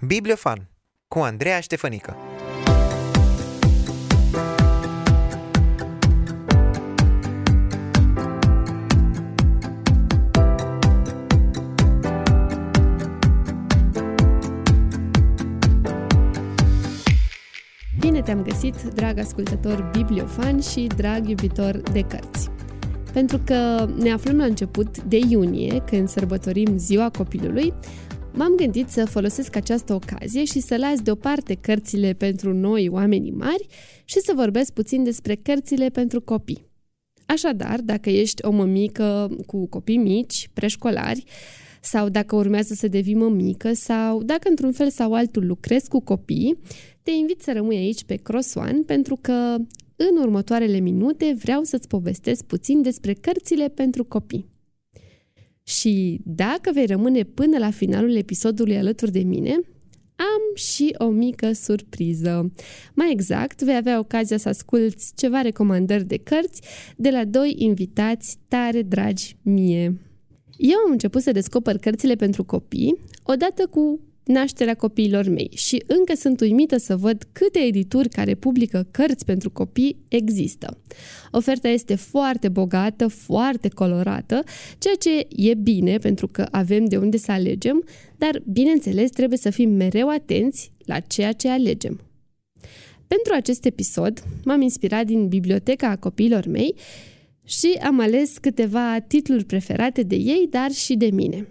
Bibliofan cu Andreea Ștefănică Bine te-am găsit, drag ascultător bibliofan și drag iubitor de cărți. Pentru că ne aflăm la început de iunie, când sărbătorim Ziua Copilului, m-am gândit să folosesc această ocazie și să las deoparte cărțile pentru noi, oamenii mari, și să vorbesc puțin despre cărțile pentru copii. Așadar, dacă ești o mămică cu copii mici, preșcolari, sau dacă urmează să devii mămică, sau dacă într-un fel sau altul lucrezi cu copii, te invit să rămâi aici pe Cross One pentru că în următoarele minute vreau să-ți povestesc puțin despre cărțile pentru copii. Și dacă vei rămâne până la finalul episodului alături de mine, am și o mică surpriză. Mai exact, vei avea ocazia să asculți ceva recomandări de cărți de la doi invitați tare dragi mie. Eu am început să descoper cărțile pentru copii odată cu nașterea copiilor mei și încă sunt uimită să văd câte edituri care publică cărți pentru copii există. Oferta este foarte bogată, foarte colorată, ceea ce e bine pentru că avem de unde să alegem, dar bineînțeles trebuie să fim mereu atenți la ceea ce alegem. Pentru acest episod m-am inspirat din biblioteca a copiilor mei și am ales câteva titluri preferate de ei, dar și de mine.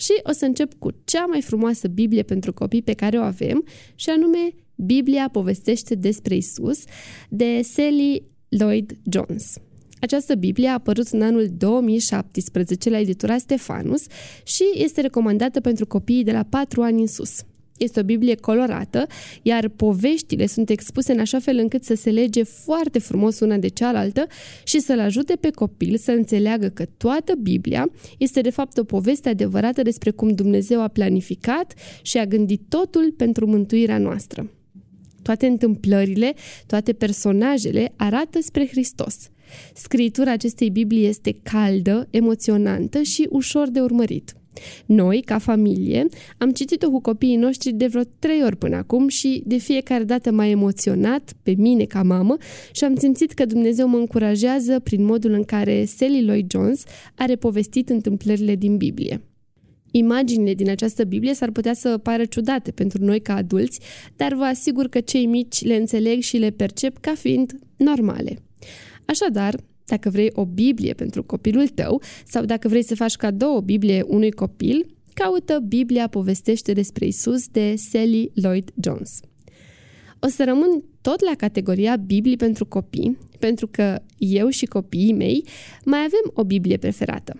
Și o să încep cu cea mai frumoasă Biblie pentru copii pe care o avem, și anume Biblia povestește despre Isus, de Sally Lloyd Jones. Această Biblie a apărut în anul 2017 la editura Stefanus și este recomandată pentru copiii de la 4 ani în sus. Este o Biblie colorată, iar poveștile sunt expuse în așa fel încât să se lege foarte frumos una de cealaltă și să-l ajute pe copil să înțeleagă că toată Biblia este de fapt o poveste adevărată despre cum Dumnezeu a planificat și a gândit totul pentru mântuirea noastră. Toate întâmplările, toate personajele arată spre Hristos. Scritura acestei Biblii este caldă, emoționantă și ușor de urmărit. Noi, ca familie, am citit-o cu copiii noștri de vreo trei ori până acum și de fiecare dată m-a emoționat pe mine ca mamă și am simțit că Dumnezeu mă încurajează prin modul în care Sally Lloyd Jones are povestit întâmplările din Biblie. Imaginile din această Biblie s-ar putea să pară ciudate pentru noi ca adulți, dar vă asigur că cei mici le înțeleg și le percep ca fiind normale. Așadar, dacă vrei o Biblie pentru copilul tău sau dacă vrei să faci cadou o Biblie unui copil, caută Biblia povestește despre Isus de Sally Lloyd Jones. O să rămân tot la categoria Biblii pentru copii, pentru că eu și copiii mei mai avem o Biblie preferată.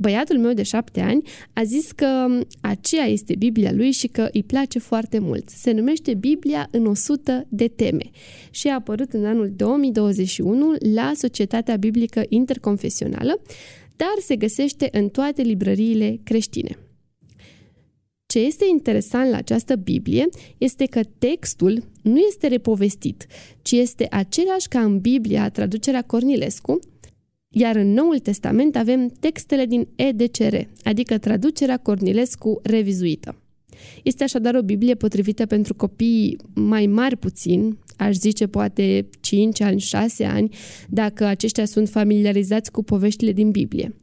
Băiatul meu de șapte ani a zis că aceea este Biblia lui și că îi place foarte mult. Se numește Biblia în 100 de teme și a apărut în anul 2021 la Societatea Biblică Interconfesională, dar se găsește în toate librăriile creștine. Ce este interesant la această Biblie este că textul nu este repovestit, ci este același ca în Biblia, traducerea Cornilescu, iar în Noul Testament avem textele din EDCR, adică traducerea Cornilescu revizuită. Este așadar o Biblie potrivită pentru copii mai mari puțin, aș zice poate 5 ani, 6 ani, dacă aceștia sunt familiarizați cu poveștile din Biblie.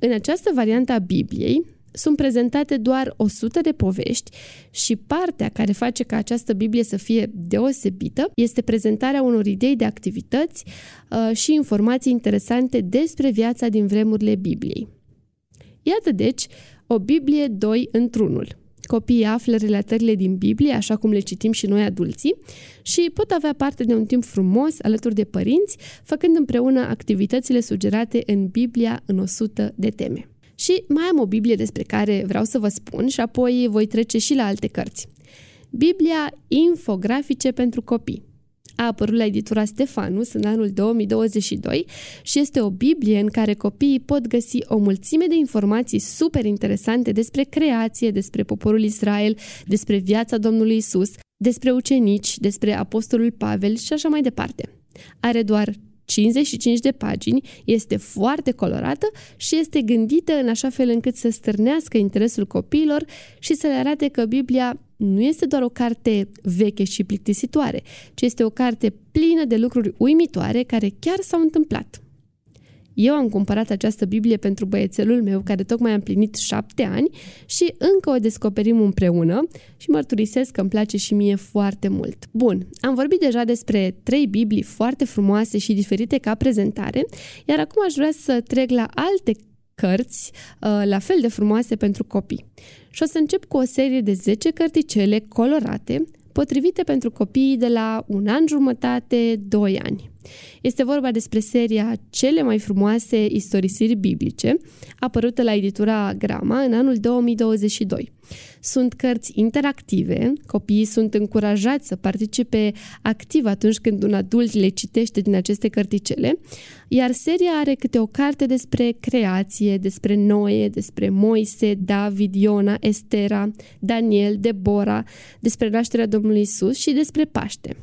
În această variantă a Bibliei, sunt prezentate doar 100 de povești și partea care face ca această Biblie să fie deosebită este prezentarea unor idei de activități uh, și informații interesante despre viața din vremurile Bibliei. Iată deci o Biblie 2 într-unul. Copiii află relatările din Biblie, așa cum le citim și noi adulții, și pot avea parte de un timp frumos alături de părinți, făcând împreună activitățile sugerate în Biblia în 100 de teme. Și mai am o Biblie despre care vreau să vă spun și apoi voi trece și la alte cărți. Biblia Infografice pentru copii. A apărut la editura Stefanus în anul 2022 și este o Biblie în care copiii pot găsi o mulțime de informații super interesante despre creație, despre poporul Israel, despre viața Domnului Isus, despre ucenici, despre Apostolul Pavel și așa mai departe. Are doar 55 de pagini, este foarte colorată și este gândită în așa fel încât să stârnească interesul copiilor și să le arate că Biblia nu este doar o carte veche și plictisitoare, ci este o carte plină de lucruri uimitoare care chiar s-au întâmplat. Eu am cumpărat această Biblie pentru băiețelul meu care tocmai a împlinit șapte ani și încă o descoperim împreună și mărturisesc că îmi place și mie foarte mult. Bun, am vorbit deja despre trei Biblii foarte frumoase și diferite ca prezentare, iar acum aș vrea să trec la alte cărți uh, la fel de frumoase pentru copii. Și o să încep cu o serie de 10 cărticele colorate, potrivite pentru copiii de la un an jumătate, 2 ani. Este vorba despre seria Cele mai frumoase istorisiri biblice, apărută la editura Grama în anul 2022. Sunt cărți interactive, copiii sunt încurajați să participe activ atunci când un adult le citește din aceste cărticele, iar seria are câte o carte despre creație, despre Noe, despre Moise, David, Iona, Estera, Daniel, Debora, despre nașterea Domnului Isus și despre Paște.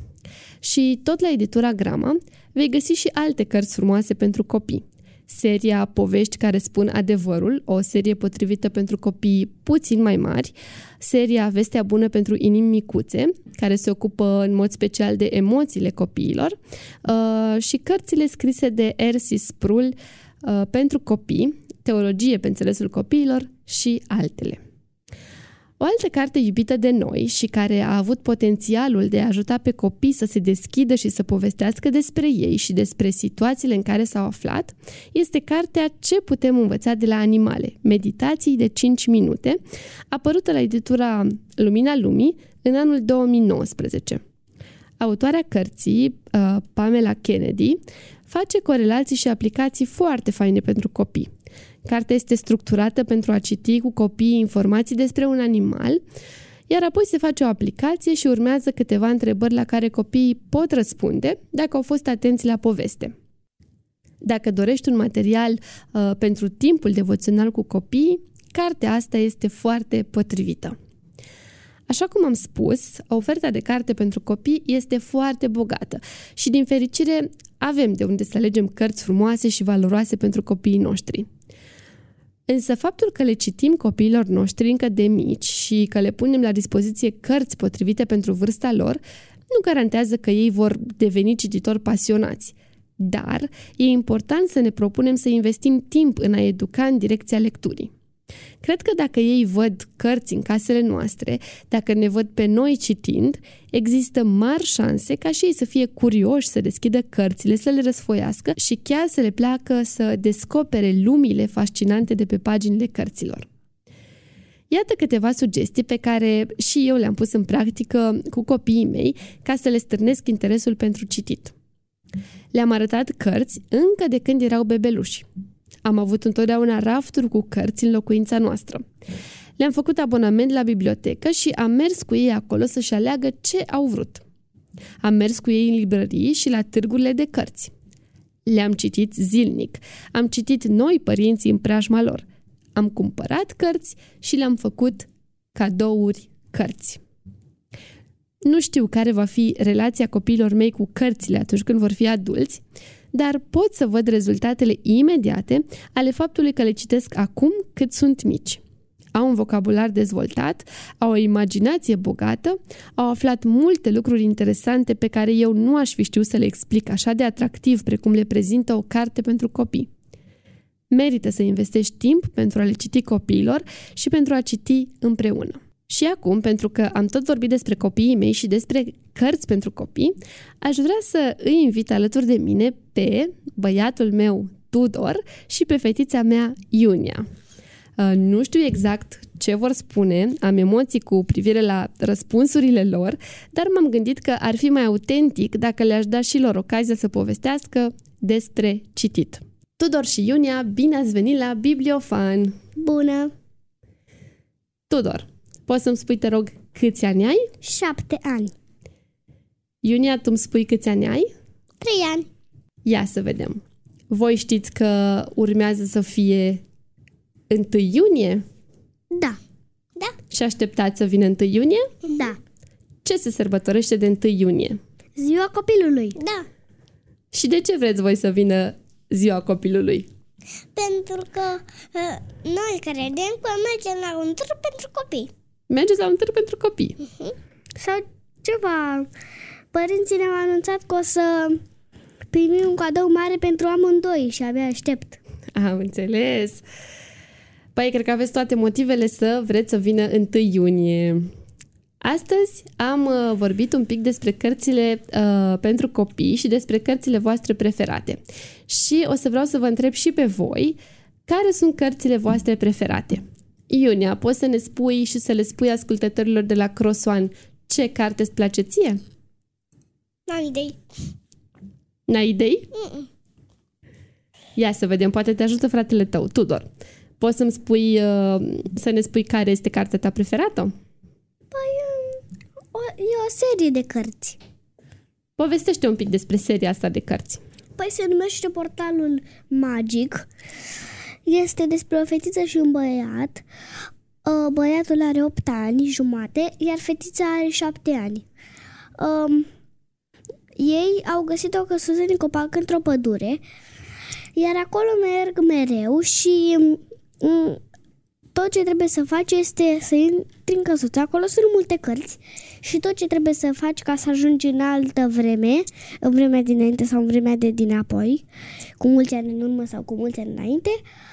Și tot la editura Grama vei găsi și alte cărți frumoase pentru copii. Seria Povești care spun adevărul, o serie potrivită pentru copii puțin mai mari, seria Vestea bună pentru inimi micuțe, care se ocupă în mod special de emoțiile copiilor, uh, și cărțile scrise de Ersi Sprul uh, pentru copii, Teologie pe înțelesul copiilor și altele. O altă carte iubită de noi și care a avut potențialul de a ajuta pe copii să se deschidă și să povestească despre ei și despre situațiile în care s-au aflat este cartea Ce putem învăța de la animale, meditații de 5 minute, apărută la editura Lumina Lumii în anul 2019. Autoarea cărții, uh, Pamela Kennedy, face corelații și aplicații foarte faine pentru copii. Cartea este structurată pentru a citi cu copiii informații despre un animal, iar apoi se face o aplicație și urmează câteva întrebări la care copiii pot răspunde dacă au fost atenți la poveste. Dacă dorești un material uh, pentru timpul devoțional cu copiii, cartea asta este foarte potrivită. Așa cum am spus, oferta de carte pentru copii este foarte bogată și, din fericire, avem de unde să alegem cărți frumoase și valoroase pentru copiii noștri. Însă faptul că le citim copiilor noștri încă de mici și că le punem la dispoziție cărți potrivite pentru vârsta lor, nu garantează că ei vor deveni cititori pasionați. Dar e important să ne propunem să investim timp în a educa în direcția lecturii. Cred că dacă ei văd cărți în casele noastre, dacă ne văd pe noi citind, există mari șanse ca și ei să fie curioși să deschidă cărțile, să le răsfoiască și chiar să le placă să descopere lumile fascinante de pe paginile cărților. Iată câteva sugestii pe care și eu le-am pus în practică cu copiii mei ca să le stârnesc interesul pentru citit. Le-am arătat cărți încă de când erau bebeluși. Am avut întotdeauna rafturi cu cărți în locuința noastră. Le-am făcut abonament la bibliotecă și am mers cu ei acolo să-și aleagă ce au vrut. Am mers cu ei în librării și la târgurile de cărți. Le-am citit zilnic. Am citit noi părinții în preajma lor. Am cumpărat cărți și le-am făcut cadouri cărți. Nu știu care va fi relația copiilor mei cu cărțile atunci când vor fi adulți, dar pot să văd rezultatele imediate ale faptului că le citesc acum cât sunt mici. Au un vocabular dezvoltat, au o imaginație bogată, au aflat multe lucruri interesante pe care eu nu aș fi știut să le explic așa de atractiv precum le prezintă o carte pentru copii. Merită să investești timp pentru a le citi copiilor și pentru a citi împreună. Și acum, pentru că am tot vorbit despre copiii mei și despre cărți pentru copii, aș vrea să îi invit alături de mine pe băiatul meu Tudor și pe fetița mea Iunia. Uh, nu știu exact ce vor spune, am emoții cu privire la răspunsurile lor, dar m-am gândit că ar fi mai autentic dacă le-aș da și lor ocazia să povestească despre citit. Tudor și Iunia, bine ați venit la Bibliofan! Bună! Tudor, Poți să-mi spui, te rog, câți ani ai? Șapte ani. Iunia, tu îmi spui câți ani ai? Trei ani. Ia să vedem. Voi știți că urmează să fie 1 iunie? Da. Da? Și așteptați să vină 1 iunie? Da. Ce se sărbătorește de 1 iunie? Ziua copilului. Da. Și de ce vreți voi să vină ziua copilului? Pentru că uh, noi credem că mergem la un tur pentru copii. Mergeți la un târg pentru copii. Sau ceva. Părinții ne-au anunțat că o să primim un cadou mare pentru amândoi și abia aștept. Am înțeles. Păi, cred că aveți toate motivele să vreți să vină 1 iunie. Astăzi am uh, vorbit un pic despre cărțile uh, pentru copii și despre cărțile voastre preferate. Și o să vreau să vă întreb și pe voi care sunt cărțile voastre preferate. Iunia, poți să ne spui și să le spui ascultătorilor de la Cross One ce carte îți place ție? N-am idei. N-ai idei? Mm-mm. Ia să vedem, poate te ajută fratele tău, Tudor. Poți să-mi spui, uh, să ne spui care este cartea ta preferată? Păi, um, o, e o serie de cărți. Povestește un pic despre seria asta de cărți. Păi se numește Portalul Magic. Este despre o fetiță și un băiat. Uh, Băiatul are 8 ani jumate, iar fetița are 7 ani. Um, ei au găsit o căsuță din copac într-o pădure, iar acolo merg mereu și mm, tot ce trebuie să faci este să intri în căsuță. Acolo sunt multe cărți și tot ce trebuie să faci ca să ajungi în altă vreme, în vremea dinainte sau în vremea de dinapoi, cu mulți ani în urmă sau cu mulți ani înainte, uh,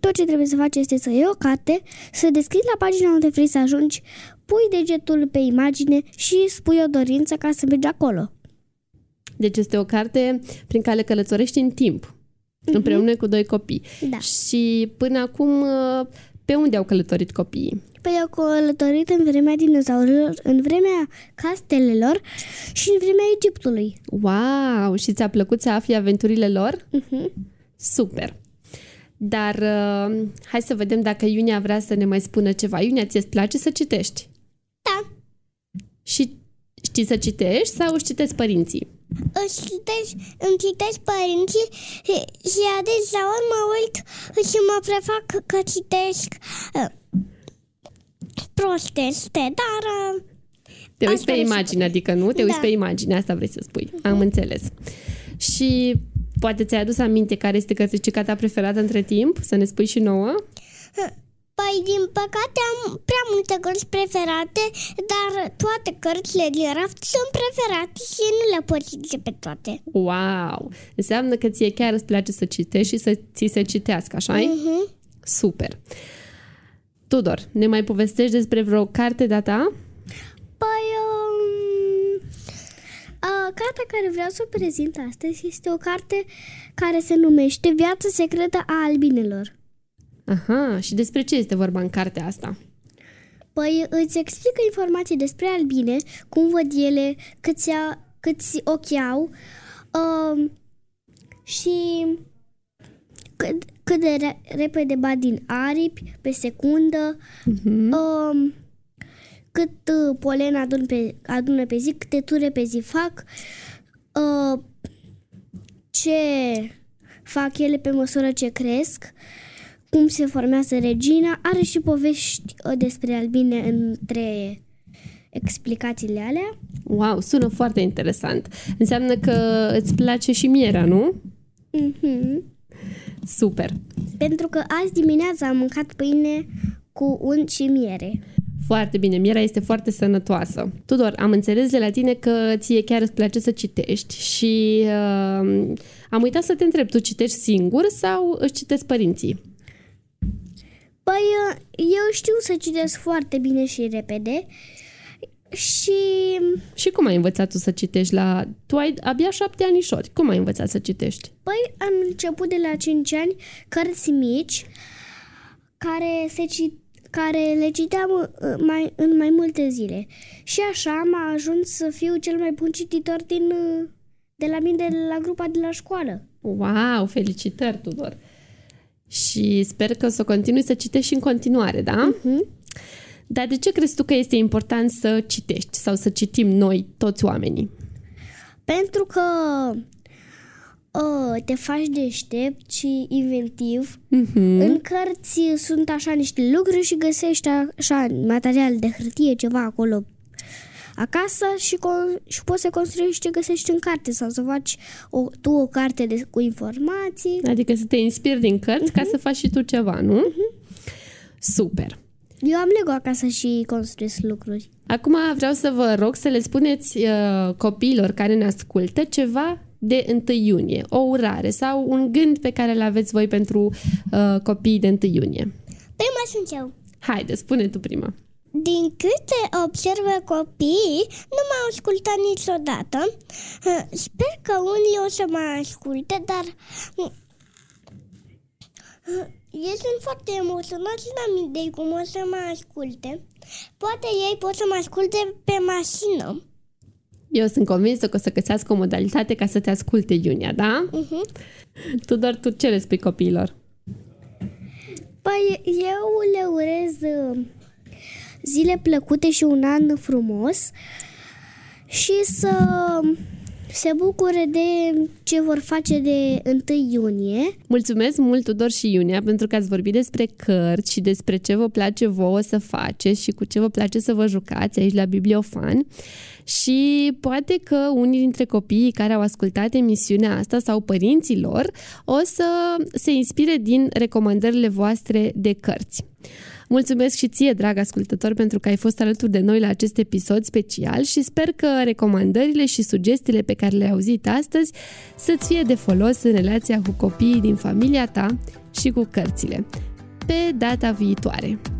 tot ce trebuie să faci este să iei o carte, să deschizi la pagina unde vrei să ajungi, pui degetul pe imagine și spui o dorință ca să mergi acolo. Deci este o carte prin care călătorești în timp, împreună cu doi copii. Da. Și până acum, uh, pe unde au călătorit copiii? Păi au călătorit în vremea dinozaurilor, în vremea castelelor și în vremea Egiptului. Wow! Și ți-a plăcut să afli aventurile lor? Uh-huh. Super! Dar uh, hai să vedem dacă Iunia vrea să ne mai spună ceva. Iunia, ți-e place să citești? Da. Și știi să citești sau își citesc părinții? Își citesc, îmi citesc părinții și, și adeseori mă uit și mă prefac că citesc uh, prosteste, dar uh, Te uiți Asta pe vreau să imagine, adică nu? Te uiți Da. pe imagine, asta vrei să spui. Am înțeles. Și poate ți-ai adus aminte care este cărticica ta preferată între timp? Să ne spui și nouă? Păi, din păcate, am prea multe cărți preferate, dar toate cărțile din raft sunt preferate și nu le pot citi pe toate. Wow! Înseamnă că ție chiar îți place să citești și să ți se citească, așa Mhm. Super! Tudor, ne mai povestești despre vreo carte de-a ta? Păi, um, a, cartea care vreau să o prezint astăzi este o carte care se numește Viața secretă a albinelor. Aha, și despre ce este vorba în cartea asta? Păi îți explică informații despre albine, cum văd ele, câți, a, câți ochi au um, și cât, cât de re- repede bat din aripi pe secundă, Mhm. um, cât uh, polen adun pe, adună pe zi, câte ture pe zi fac, uh, ce fac ele pe măsură ce cresc, cum se formează regina, are și povești uh, despre albine între explicațiile alea. Wow, sună foarte interesant. Înseamnă că îți place și mierea, nu? Mhm. Super! Pentru că azi dimineața am mâncat pâine cu unt și miere. Foarte bine, mierea este foarte sănătoasă. Tudor, am înțeles de la tine că ție chiar îți place să citești și uh, am uitat să te întreb, tu citești singur sau își citesc părinții? Păi, uh, eu știu să citesc foarte bine și repede și Și cum ai învățat tu să citești la... Tu ai abia șapte anișori. Cum ai învățat să citești? Păi am început de la 5 ani cărți mici care, se ci, care le citeam uh, mai, în mai multe zile. Și așa am ajuns să fiu cel mai bun cititor din, uh, de la mine, de la grupa de la școală. Wow, felicitări, Tudor! Și sper că o să continui să citești și în continuare, da? Uh-huh. Dar de ce crezi tu că este important să citești sau să citim noi, toți oamenii? Pentru că uh, te faci deștept și inventiv. Mhm. În cărți sunt așa niște lucruri și găsești așa material de hârtie, ceva acolo. acasă și, con- și poți să construiești ce găsești în carte sau să faci o, tu o carte de, cu informații. Adică să te inspiri din cărți uh-huh. ca să faci și tu ceva, nu? Uh-huh. Super! Eu am Lego acasă și construiesc lucruri. Acum vreau să vă rog să le spuneți uh, copiilor care ne ascultă ceva de 1 iunie, o urare sau un gând pe care îl aveți voi pentru uh, copiii de 1 iunie. Prima sunt eu. Haide, spune tu prima. Din câte observă copiii, nu m-au ascultat niciodată. Uh, Sper că unii o să mă asculte, dar uh, ei sunt foarte emoționați și n-am idei cum o să mă asculte. Poate ei pot să mă asculte pe mașină. Eu sunt convinsă că o să găsească o modalitate ca să te asculte Iunia, da? Uh-huh. Tu doar tu ce le spui copiilor? Păi eu le urez uh, zile plăcute și un an frumos și să se bucure de ce vor face de 1 iunie. Mulțumesc mult, Tudor și Iunia, pentru că ați vorbit despre cărți și despre ce vă place vouă să faceți și cu ce vă place să vă jucați aici la Bibliofan. Și poate că unii dintre copiii care au ascultat emisiunea asta sau părinții lor o să se inspire din recomandările voastre de cărți. Mulțumesc și ție, drag ascultător, pentru că ai fost alături de noi la acest episod special și sper că recomandările și sugestiile pe care le-ai auzit astăzi să-ți fie de folos în relația cu copiii din familia ta și cu cărțile. Pe data viitoare!